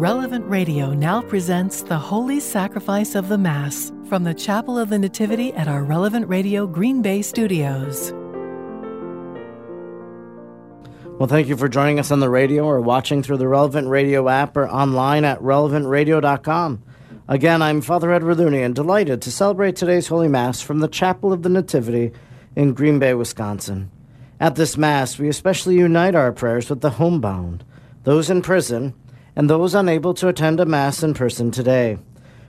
Relevant Radio now presents the Holy Sacrifice of the Mass from the Chapel of the Nativity at our Relevant Radio Green Bay studios. Well, thank you for joining us on the radio or watching through the Relevant Radio app or online at relevantradio.com. Again, I'm Father Edward Looney and delighted to celebrate today's Holy Mass from the Chapel of the Nativity in Green Bay, Wisconsin. At this Mass, we especially unite our prayers with the homebound, those in prison, and those unable to attend a Mass in person today.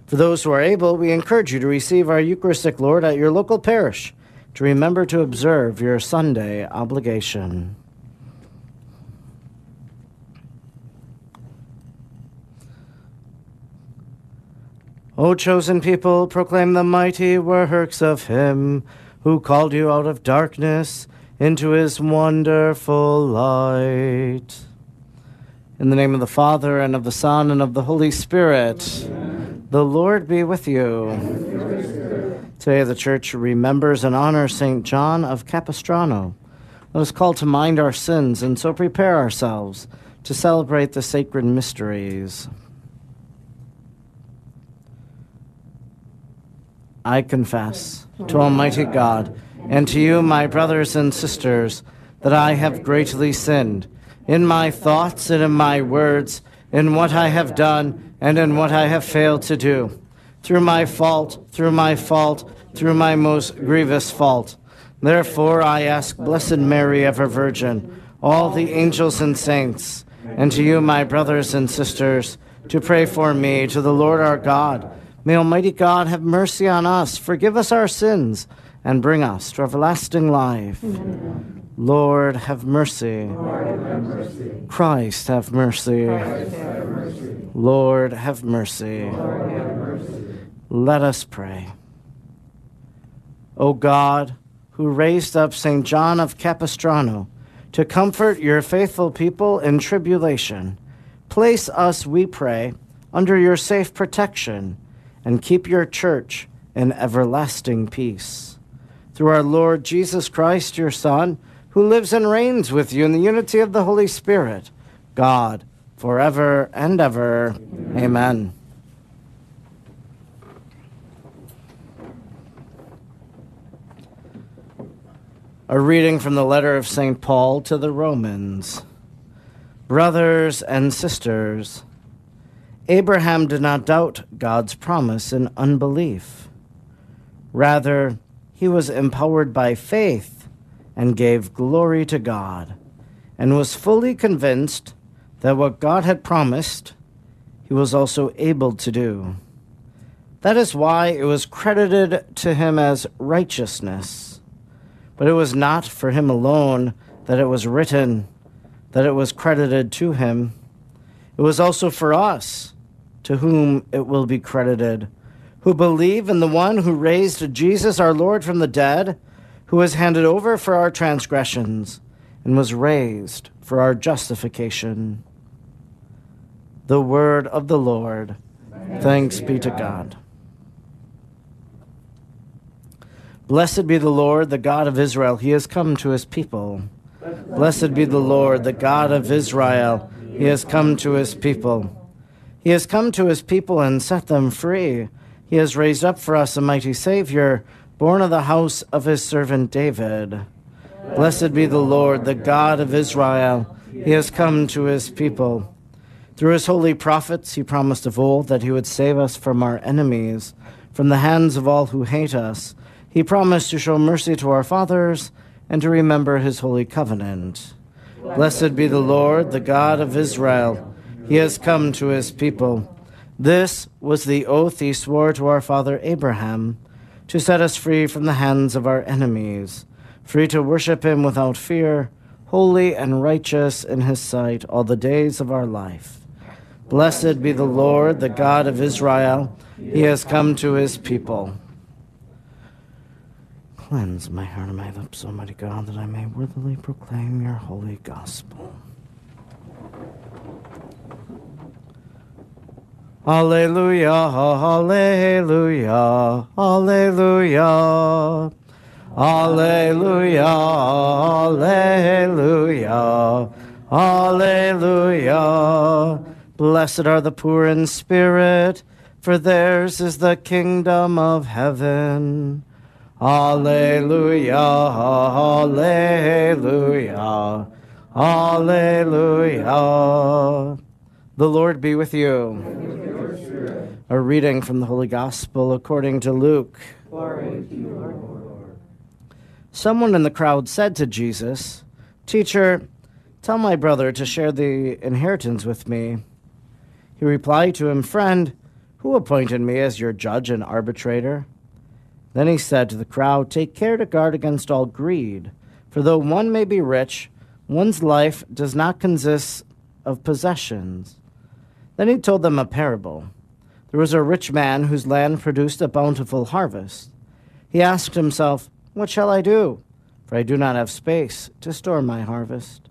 For those who are able, we encourage you to receive our Eucharistic Lord at your local parish to remember to observe your Sunday obligation. O chosen people, proclaim the mighty works of Him who called you out of darkness into His wonderful light. In the name of the Father, and of the Son, and of the Holy Spirit, Amen. the Lord be with you. Today, the Church remembers and honors St. John of Capistrano. Let us call to mind our sins and so prepare ourselves to celebrate the sacred mysteries. I confess to Almighty God and to you, my brothers and sisters, that I have greatly sinned in my thoughts and in my words, in what I have done and in what I have failed to do. Through my fault, through my fault, through my most grievous fault. Therefore, I ask Blessed Mary, ever Virgin, all the angels and saints, and to you, my brothers and sisters, to pray for me to the Lord our God May Almighty God have mercy on us, forgive us our sins, and bring us to everlasting life. Amen. Lord, have mercy. Lord, have mercy. Christ, have mercy. Christ, have mercy. Lord, have mercy. Lord, have mercy. Let us pray. O God, who raised up St. John of Capistrano to comfort your faithful people in tribulation, place us, we pray, under your safe protection and keep your church in everlasting peace. Through our Lord Jesus Christ, your Son, who lives and reigns with you in the unity of the Holy Spirit, God, forever and ever. Amen. Amen. A reading from the letter of St. Paul to the Romans. Brothers and sisters, Abraham did not doubt God's promise in unbelief. Rather, he was empowered by faith and gave glory to God, and was fully convinced that what God had promised, he was also able to do. That is why it was credited to him as righteousness. But it was not for him alone that it was written, that it was credited to him. It was also for us to whom it will be credited, who believe in the one who raised Jesus our Lord from the dead, who was handed over for our transgressions and was raised for our justification. The word of the Lord. Thanks, Thanks be to God. Blessed be the Lord, the God of Israel. He has come to his people. Blessed be the Lord, the God of Israel. He has come to his people. He has come to his people and set them free. He has raised up for us a mighty Savior, born of the house of his servant David. Blessed be the Lord, the God of Israel. He has come to his people. Through his holy prophets, he promised of old that he would save us from our enemies, from the hands of all who hate us. He promised to show mercy to our fathers and to remember his holy covenant. Blessed be the Lord, the God of Israel. He has come to his people. This was the oath he swore to our father Abraham to set us free from the hands of our enemies, free to worship him without fear, holy and righteous in his sight all the days of our life. Blessed be the Lord, the God of Israel. He has come to his people. Cleanse my heart and my lips, Almighty God, that I may worthily proclaim your holy gospel. Alleluia, Alleluia, Alleluia. Alleluia, Alleluia, Alleluia. Blessed are the poor in spirit, for theirs is the kingdom of heaven. Alleluia, alleluia, alleluia. The Lord be with you. A reading from the Holy Gospel according to Luke. Someone in the crowd said to Jesus, Teacher, tell my brother to share the inheritance with me. He replied to him, Friend, who appointed me as your judge and arbitrator? Then he said to the crowd, Take care to guard against all greed, for though one may be rich, one's life does not consist of possessions. Then he told them a parable. There was a rich man whose land produced a bountiful harvest. He asked himself, What shall I do? For I do not have space to store my harvest.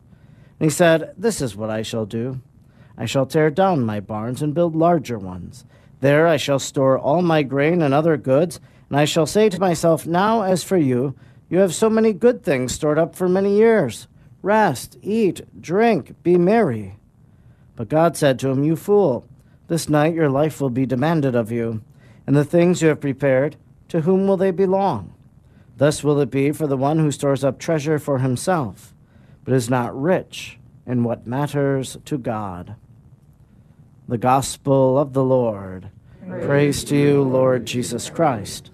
And he said, This is what I shall do. I shall tear down my barns and build larger ones. There I shall store all my grain and other goods, and I shall say to myself, Now as for you, you have so many good things stored up for many years. Rest, eat, drink, be merry. But God said to him, You fool, this night your life will be demanded of you, and the things you have prepared, to whom will they belong? Thus will it be for the one who stores up treasure for himself, but is not rich in what matters to God the gospel of the Lord. Praise, Praise to you, Lord Jesus Christ.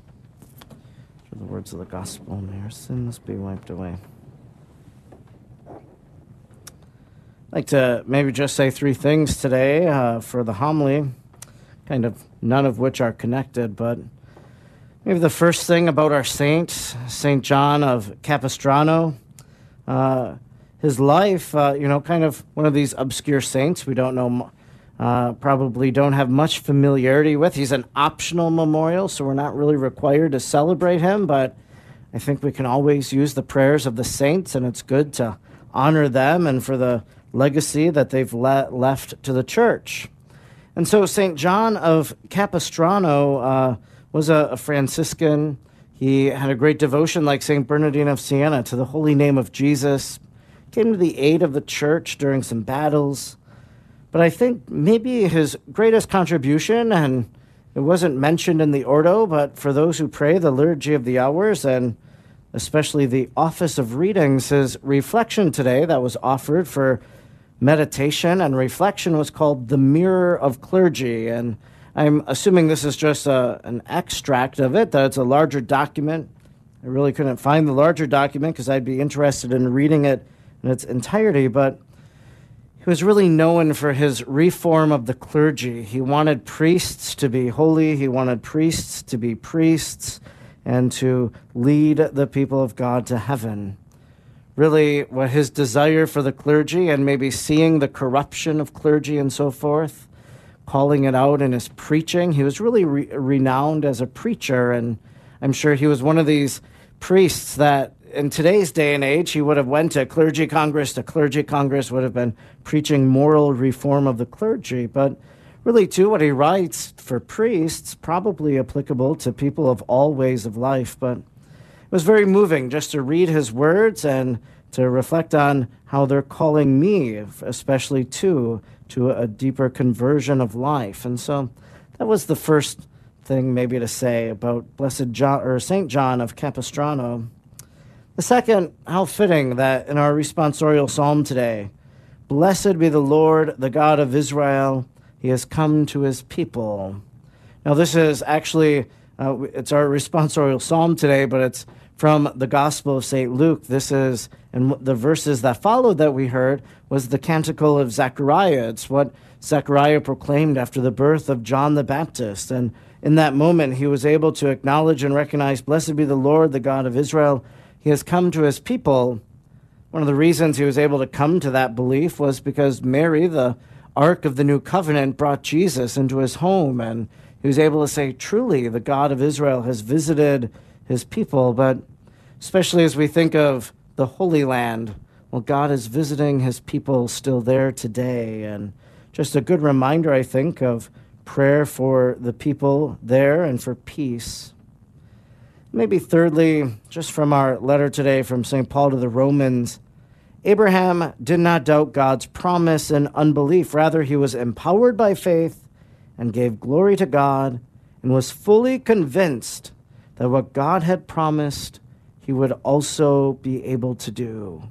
For the words of the gospel, may our sins be wiped away. I'd like to maybe just say three things today uh, for the homily, kind of none of which are connected, but maybe the first thing about our saint, St. John of Capistrano. Uh, his life, uh, you know, kind of one of these obscure saints we don't know uh, probably don't have much familiarity with. He's an optional memorial, so we're not really required to celebrate him, but I think we can always use the prayers of the saints, and it's good to honor them and for the legacy that they've le- left to the church. And so St. John of Capistrano uh, was a, a Franciscan. He had a great devotion, like St. Bernardine of Siena, to the holy name of Jesus, came to the aid of the church during some battles but I think maybe his greatest contribution, and it wasn't mentioned in the Ordo, but for those who pray the Liturgy of the Hours and especially the Office of Readings, his reflection today that was offered for meditation and reflection was called The Mirror of Clergy. And I'm assuming this is just a, an extract of it, that it's a larger document. I really couldn't find the larger document because I'd be interested in reading it in its entirety, but he was really known for his reform of the clergy. He wanted priests to be holy, he wanted priests to be priests, and to lead the people of God to heaven. Really, what his desire for the clergy and maybe seeing the corruption of clergy and so forth, calling it out in his preaching. He was really re- renowned as a preacher, and I'm sure he was one of these priests that in today's day and age, he would have went to clergy congress the clergy congress, would have been preaching moral reform of the clergy. But really, too, what he writes for priests, probably applicable to people of all ways of life. But was very moving just to read his words and to reflect on how they're calling me, especially too, to a deeper conversion of life. And so that was the first thing maybe to say about Blessed John or Saint John of Capistrano. The second, how fitting that in our responsorial psalm today, Blessed be the Lord, the God of Israel, he has come to his people. Now, this is actually, uh, it's our responsorial psalm today, but it's from the Gospel of St. Luke. This is, and the verses that followed that we heard was the canticle of Zechariah. It's what Zechariah proclaimed after the birth of John the Baptist. And in that moment, he was able to acknowledge and recognize, Blessed be the Lord, the God of Israel he has come to his people. One of the reasons he was able to come to that belief was because Mary, the Ark of the New Covenant, brought Jesus into his home, and he was able to say, Truly, the God of Israel has visited his people. But especially as we think of the Holy Land, well, God is visiting his people still there today. And just a good reminder, I think, of prayer for the people there and for peace. Maybe thirdly, just from our letter today from St. Paul to the Romans, Abraham did not doubt God's promise in unbelief. Rather, he was empowered by faith and gave glory to God and was fully convinced that what God had promised, he would also be able to do.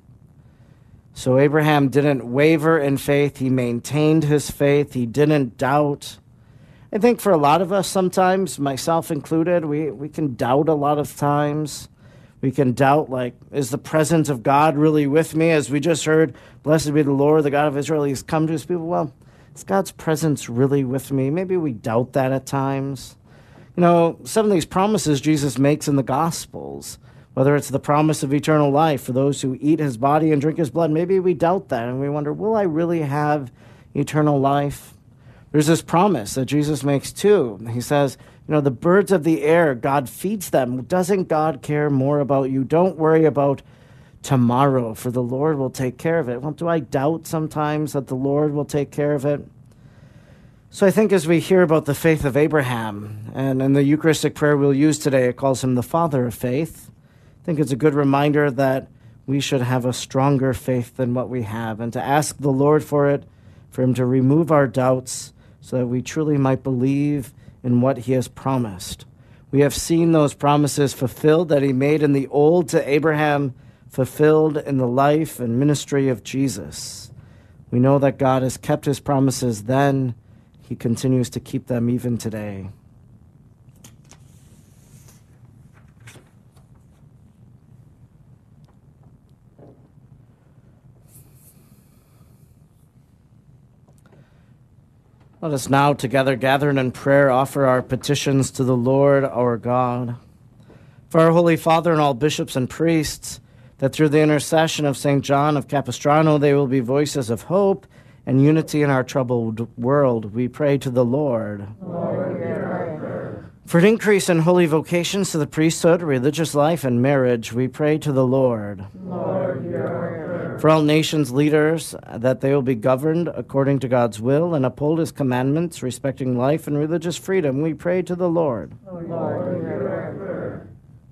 So Abraham didn't waver in faith, he maintained his faith, he didn't doubt. I think for a lot of us, sometimes, myself included, we, we can doubt a lot of times. We can doubt, like, is the presence of God really with me? As we just heard, blessed be the Lord, the God of Israel, he's come to his people. Well, is God's presence really with me? Maybe we doubt that at times. You know, some of these promises Jesus makes in the Gospels, whether it's the promise of eternal life for those who eat his body and drink his blood, maybe we doubt that and we wonder, will I really have eternal life? There's this promise that Jesus makes too. He says, you know, the birds of the air, God feeds them. Doesn't God care more about you? Don't worry about tomorrow, for the Lord will take care of it. Well, do I doubt sometimes that the Lord will take care of it? So I think as we hear about the faith of Abraham, and in the Eucharistic prayer we'll use today, it calls him the father of faith. I think it's a good reminder that we should have a stronger faith than what we have, and to ask the Lord for it, for him to remove our doubts, so that we truly might believe in what he has promised. We have seen those promises fulfilled that he made in the old to Abraham, fulfilled in the life and ministry of Jesus. We know that God has kept his promises then, he continues to keep them even today. Let us now together, gathered in prayer, offer our petitions to the Lord our God. For our Holy Father and all bishops and priests, that through the intercession of St. John of Capistrano they will be voices of hope and unity in our troubled world, we pray to the Lord. Lord For an increase in holy vocations to the priesthood, religious life, and marriage, we pray to the Lord. Lord for all nations' leaders, that they will be governed according to God's will and uphold his commandments respecting life and religious freedom. We pray to the Lord. Lord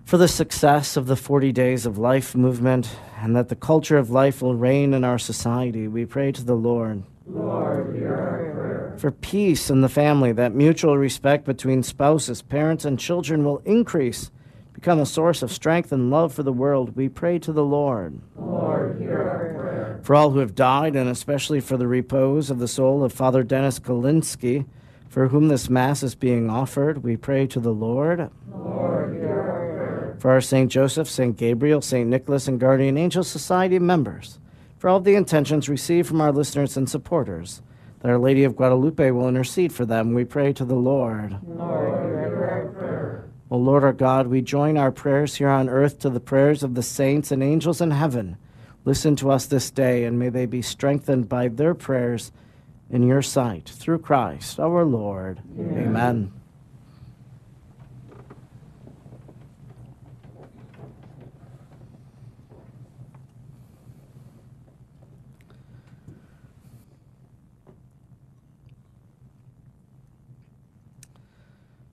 for the success of the 40 Days of Life movement and that the culture of life will reign in our society, we pray to the Lord. Lord, for peace in the family, that mutual respect between spouses, parents, and children will increase become a source of strength and love for the world, we pray to the Lord. Lord, hear our prayer. For all who have died, and especially for the repose of the soul of Father Dennis Kalinsky, for whom this Mass is being offered, we pray to the Lord. Lord, hear our prayer. For our St. Joseph, St. Gabriel, St. Nicholas, and Guardian Angel Society members, for all the intentions received from our listeners and supporters, that Our Lady of Guadalupe will intercede for them, we pray to the Lord. Lord, hear our prayer. O Lord our God, we join our prayers here on earth to the prayers of the saints and angels in heaven. Listen to us this day, and may they be strengthened by their prayers in your sight. Through Christ our Lord. Amen. Amen.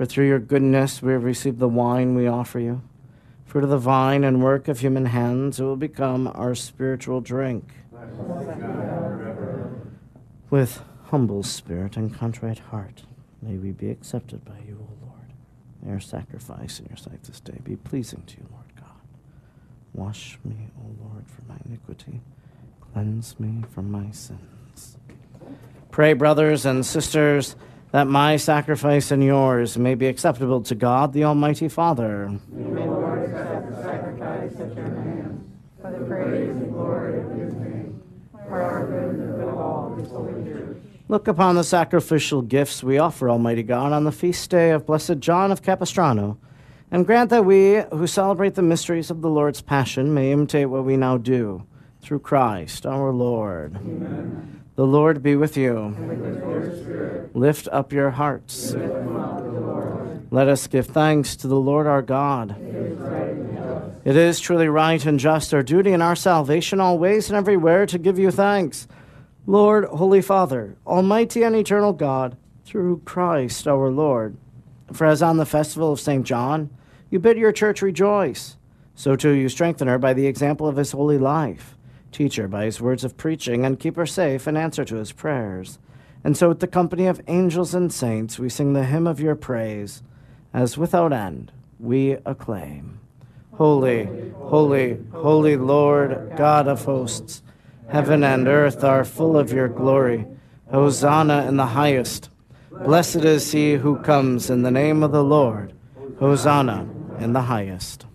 for through your goodness we have received the wine we offer you. Fruit of the vine and work of human hands, it will become our spiritual drink. With humble spirit and contrite heart, may we be accepted by you, O Lord. May our sacrifice in your sight this day be pleasing to you, Lord God. Wash me, O Lord, from my iniquity. Cleanse me from my sins. Pray, brothers and sisters that my sacrifice and yours may be acceptable to God, the Almighty Father. May the Lord accept the sacrifice at your hands for the praise and glory of his name, for our good and the good of all his holy church. Look upon the sacrificial gifts we offer, Almighty God, on the feast day of Blessed John of Capistrano, and grant that we, who celebrate the mysteries of the Lord's Passion, may imitate what we now do through Christ our Lord. Amen. The Lord be with you. With Lift up your hearts. Let us give thanks to the Lord our God. It is truly right and just, our duty and our salvation, always and everywhere, to give you thanks. Lord, Holy Father, Almighty and eternal God, through Christ our Lord. For as on the festival of St. John, you bid your church rejoice, so too you strengthen her by the example of his holy life. Teach her by his words of preaching, and keep her safe in answer to his prayers. And so, with the company of angels and saints, we sing the hymn of your praise, as without end we acclaim. Holy, holy, holy Lord, God of hosts, heaven and earth are full of your glory. Hosanna in the highest. Blessed is he who comes in the name of the Lord. Hosanna in the highest.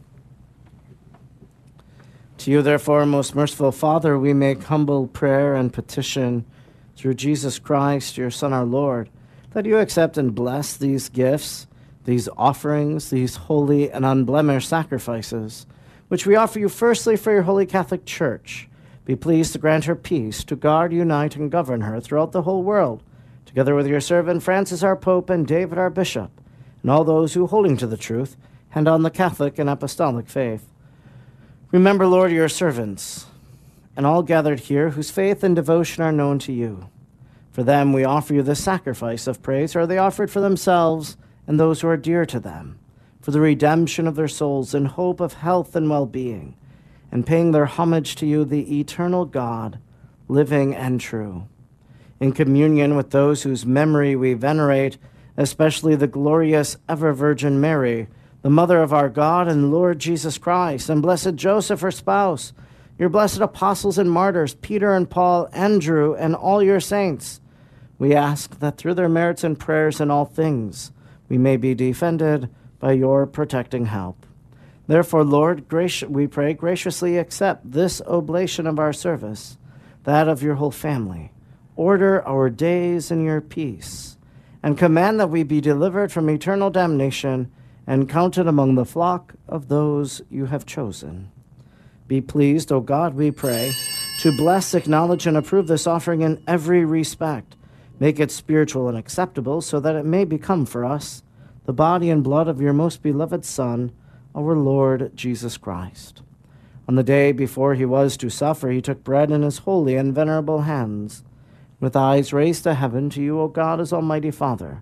To you, therefore, most merciful Father, we make humble prayer and petition through Jesus Christ, your Son, our Lord, that you accept and bless these gifts, these offerings, these holy and unblemished sacrifices, which we offer you firstly for your holy Catholic Church. Be pleased to grant her peace, to guard, unite, and govern her throughout the whole world, together with your servant Francis, our Pope, and David, our Bishop, and all those who, holding to the truth, hand on the Catholic and Apostolic faith. Remember, Lord, your servants, and all gathered here whose faith and devotion are known to you. For them we offer you this sacrifice of praise, or they offer it for themselves and those who are dear to them, for the redemption of their souls in hope of health and well being, and paying their homage to you, the eternal God, living and true. In communion with those whose memory we venerate, especially the glorious ever Virgin Mary, the mother of our God and Lord Jesus Christ, and blessed Joseph, her spouse, your blessed apostles and martyrs, Peter and Paul, Andrew, and all your saints. We ask that through their merits and prayers in all things, we may be defended by your protecting help. Therefore, Lord, we pray, graciously accept this oblation of our service, that of your whole family. Order our days in your peace, and command that we be delivered from eternal damnation and counted among the flock of those you have chosen. Be pleased, O God, we pray, to bless, acknowledge, and approve this offering in every respect. Make it spiritual and acceptable, so that it may become for us the body and blood of your most beloved Son, our Lord Jesus Christ. On the day before he was to suffer, he took bread in his holy and venerable hands. With eyes raised to heaven, to you, O God, as Almighty Father,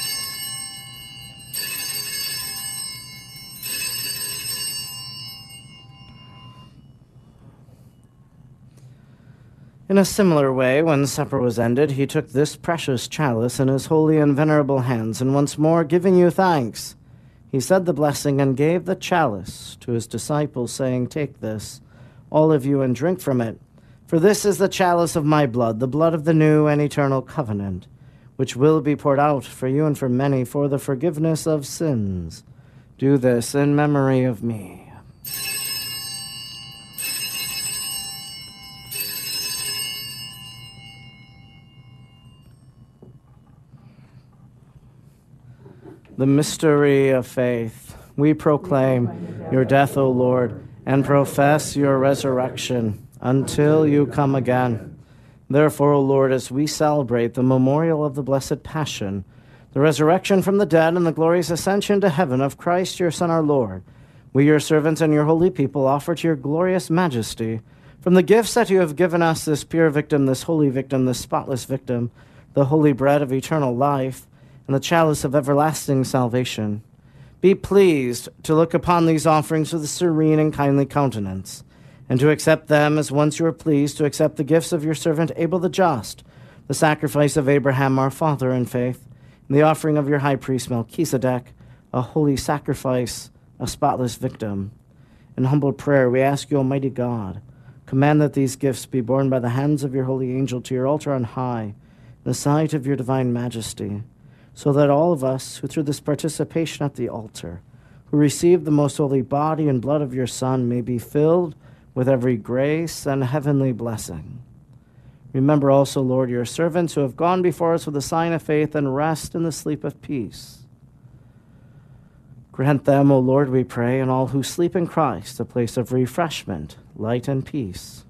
In a similar way, when supper was ended, he took this precious chalice in his holy and venerable hands, and once more giving you thanks, he said the blessing and gave the chalice to his disciples, saying, Take this, all of you, and drink from it. For this is the chalice of my blood, the blood of the new and eternal covenant, which will be poured out for you and for many for the forgiveness of sins. Do this in memory of me. The mystery of faith. We proclaim your death, O Lord, and profess your resurrection until you come again. Therefore, O Lord, as we celebrate the memorial of the Blessed Passion, the resurrection from the dead, and the glorious ascension to heaven of Christ, your Son, our Lord, we, your servants and your holy people, offer to your glorious majesty, from the gifts that you have given us, this pure victim, this holy victim, this spotless victim, the holy bread of eternal life, and the chalice of everlasting salvation. Be pleased to look upon these offerings with a serene and kindly countenance, and to accept them as once you were pleased to accept the gifts of your servant Abel the just, the sacrifice of Abraham our father in faith, and the offering of your high priest Melchizedek, a holy sacrifice, a spotless victim. In humble prayer, we ask you, Almighty God, command that these gifts be borne by the hands of your holy angel to your altar on high, in the sight of your divine majesty so that all of us who through this participation at the altar, who receive the most holy body and blood of your Son, may be filled with every grace and heavenly blessing. Remember also, Lord, your servants who have gone before us with a sign of faith and rest in the sleep of peace. Grant them, O Lord, we pray, and all who sleep in Christ, a place of refreshment, light, and peace.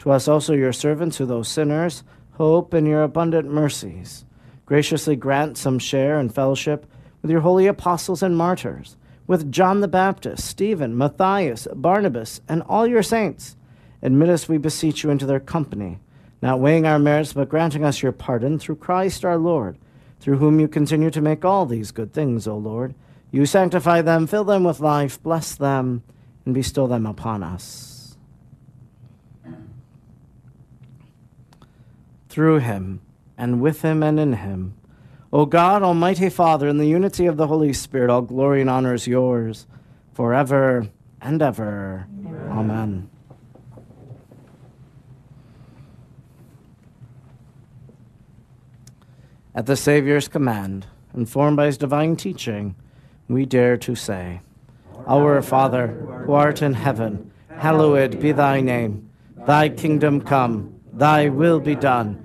To us also, your servants, who though sinners, hope in your abundant mercies. Graciously grant some share and fellowship with your holy apostles and martyrs, with John the Baptist, Stephen, Matthias, Barnabas, and all your saints. Admit us, we beseech you, into their company not weighing our merits, but granting us your pardon through Christ our Lord, through whom you continue to make all these good things, O Lord. You sanctify them, fill them with life, bless them, and bestow them upon us. Through him, and with him, and in him, O God, Almighty Father, in the unity of the Holy Spirit, all glory and honor is yours, forever and ever. Amen. Amen. At the Saviour's command, informed by his divine teaching, we dare to say, Our Father, who art in heaven, hallowed be thy name. Thy kingdom come, thy will be done,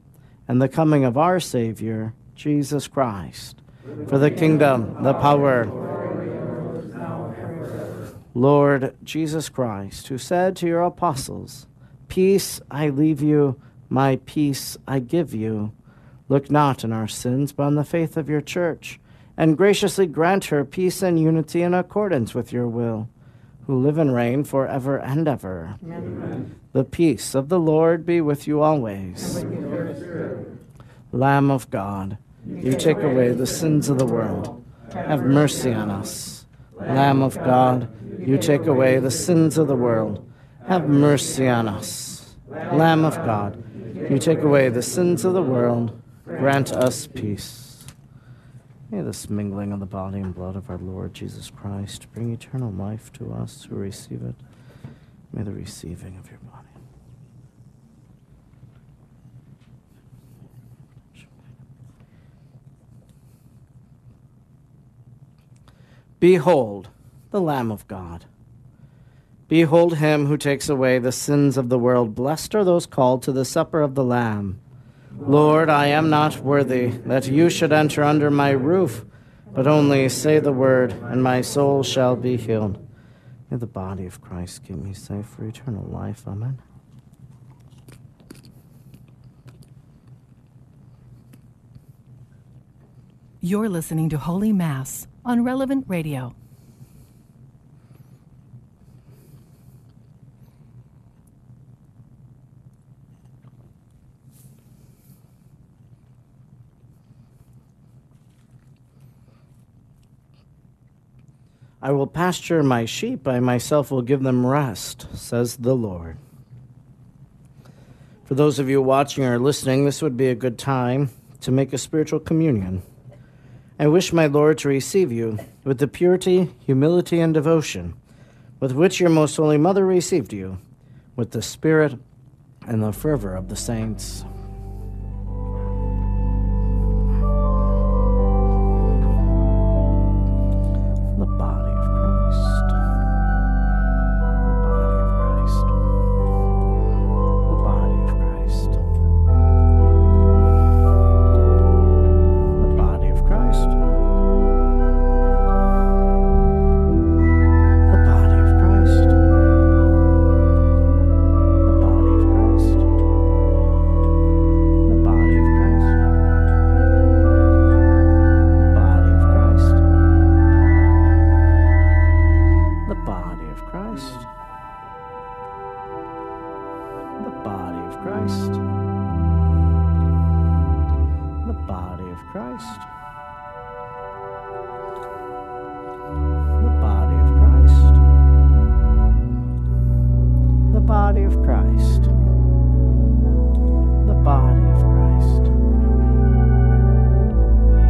and the coming of our Savior, Jesus Christ. For the kingdom, the power, Lord Jesus Christ, who said to your apostles, Peace I leave you, my peace I give you. Look not on our sins, but on the faith of your church, and graciously grant her peace and unity in accordance with your will, who live and reign for ever and ever. Amen. The peace of the Lord be with you always. Lamb of God, you take away the sins of the world. Have mercy on us. Lamb of God, you take away the sins of the world. Have mercy on us. Lamb of God, you take away the sins of the world Grant us peace. May this mingling of the body and blood of our Lord Jesus Christ bring eternal life to us who receive it. May the receiving of your body. Behold, the Lamb of God. Behold him who takes away the sins of the world. Blessed are those called to the supper of the Lamb. Lord, I am not worthy that you should enter under my roof, but only say the word, and my soul shall be healed. May the body of Christ keep me safe for eternal life. Amen. You're listening to Holy Mass on Relevant Radio. I will pasture my sheep, I myself will give them rest, says the Lord. For those of you watching or listening, this would be a good time to make a spiritual communion. I wish my Lord to receive you with the purity, humility, and devotion with which your most holy mother received you, with the spirit and the fervor of the saints. body of Christ. The body of Christ. The body of Christ. The body of Christ. The body of Christ.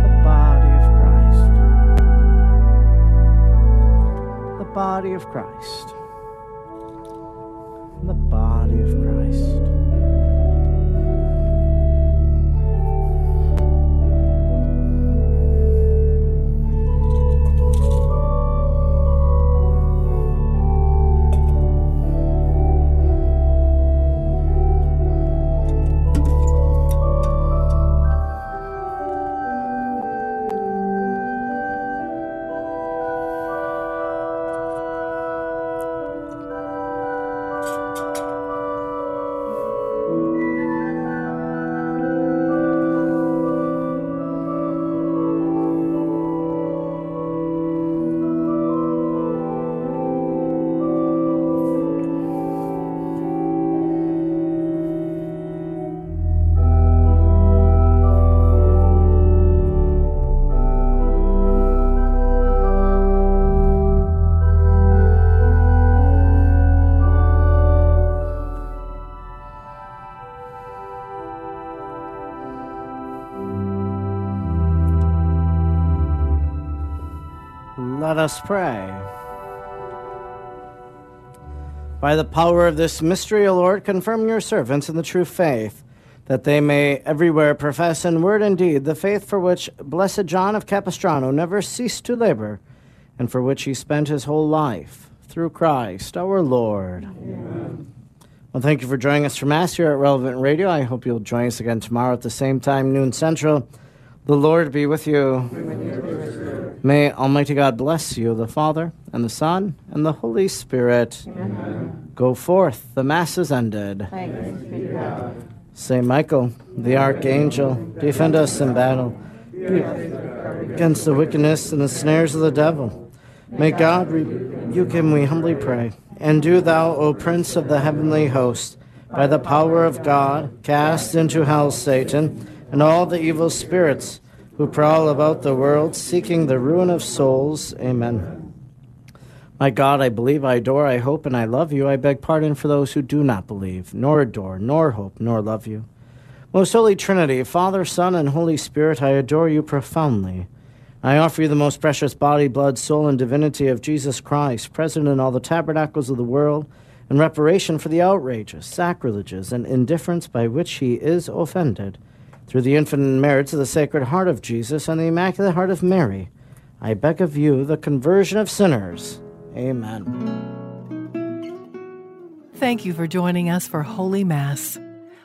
The body of Christ. The body of Christ. Let us pray. By the power of this mystery, O Lord, confirm your servants in the true faith, that they may everywhere profess in word and deed the faith for which blessed John of Capistrano never ceased to labor, and for which he spent his whole life, through Christ our Lord. Amen. Well, thank you for joining us for Mass here at Relevant Radio. I hope you'll join us again tomorrow at the same time, noon central. The Lord be with you. May Almighty God bless you, the Father, and the Son, and the Holy Spirit. Amen. Go forth. The Mass is ended. Saint Michael, the Archangel, defend us in battle against the wickedness and the snares of the devil. May God rebuke him, we humbly pray. And do thou, O Prince of the heavenly host, by the power of God, cast into hell Satan and all the evil spirits who prowl about the world seeking the ruin of souls. Amen. My God, I believe, I adore, I hope, and I love you. I beg pardon for those who do not believe, nor adore, nor hope, nor love you. Most Holy Trinity, Father, Son, and Holy Spirit, I adore you profoundly. I offer you the most precious body, blood, soul, and divinity of Jesus Christ, present in all the tabernacles of the world, in reparation for the outrages, sacrileges, and indifference by which he is offended through the infinite merits of the Sacred Heart of Jesus and the Immaculate Heart of Mary, I beg of you the conversion of sinners. Amen. Thank you for joining us for Holy Mass.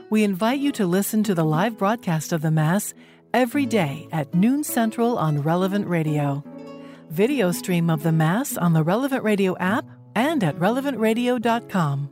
We invite you to listen to the live broadcast of the Mass every day at noon central on Relevant Radio. Video stream of the Mass on the Relevant Radio app and at relevantradio.com.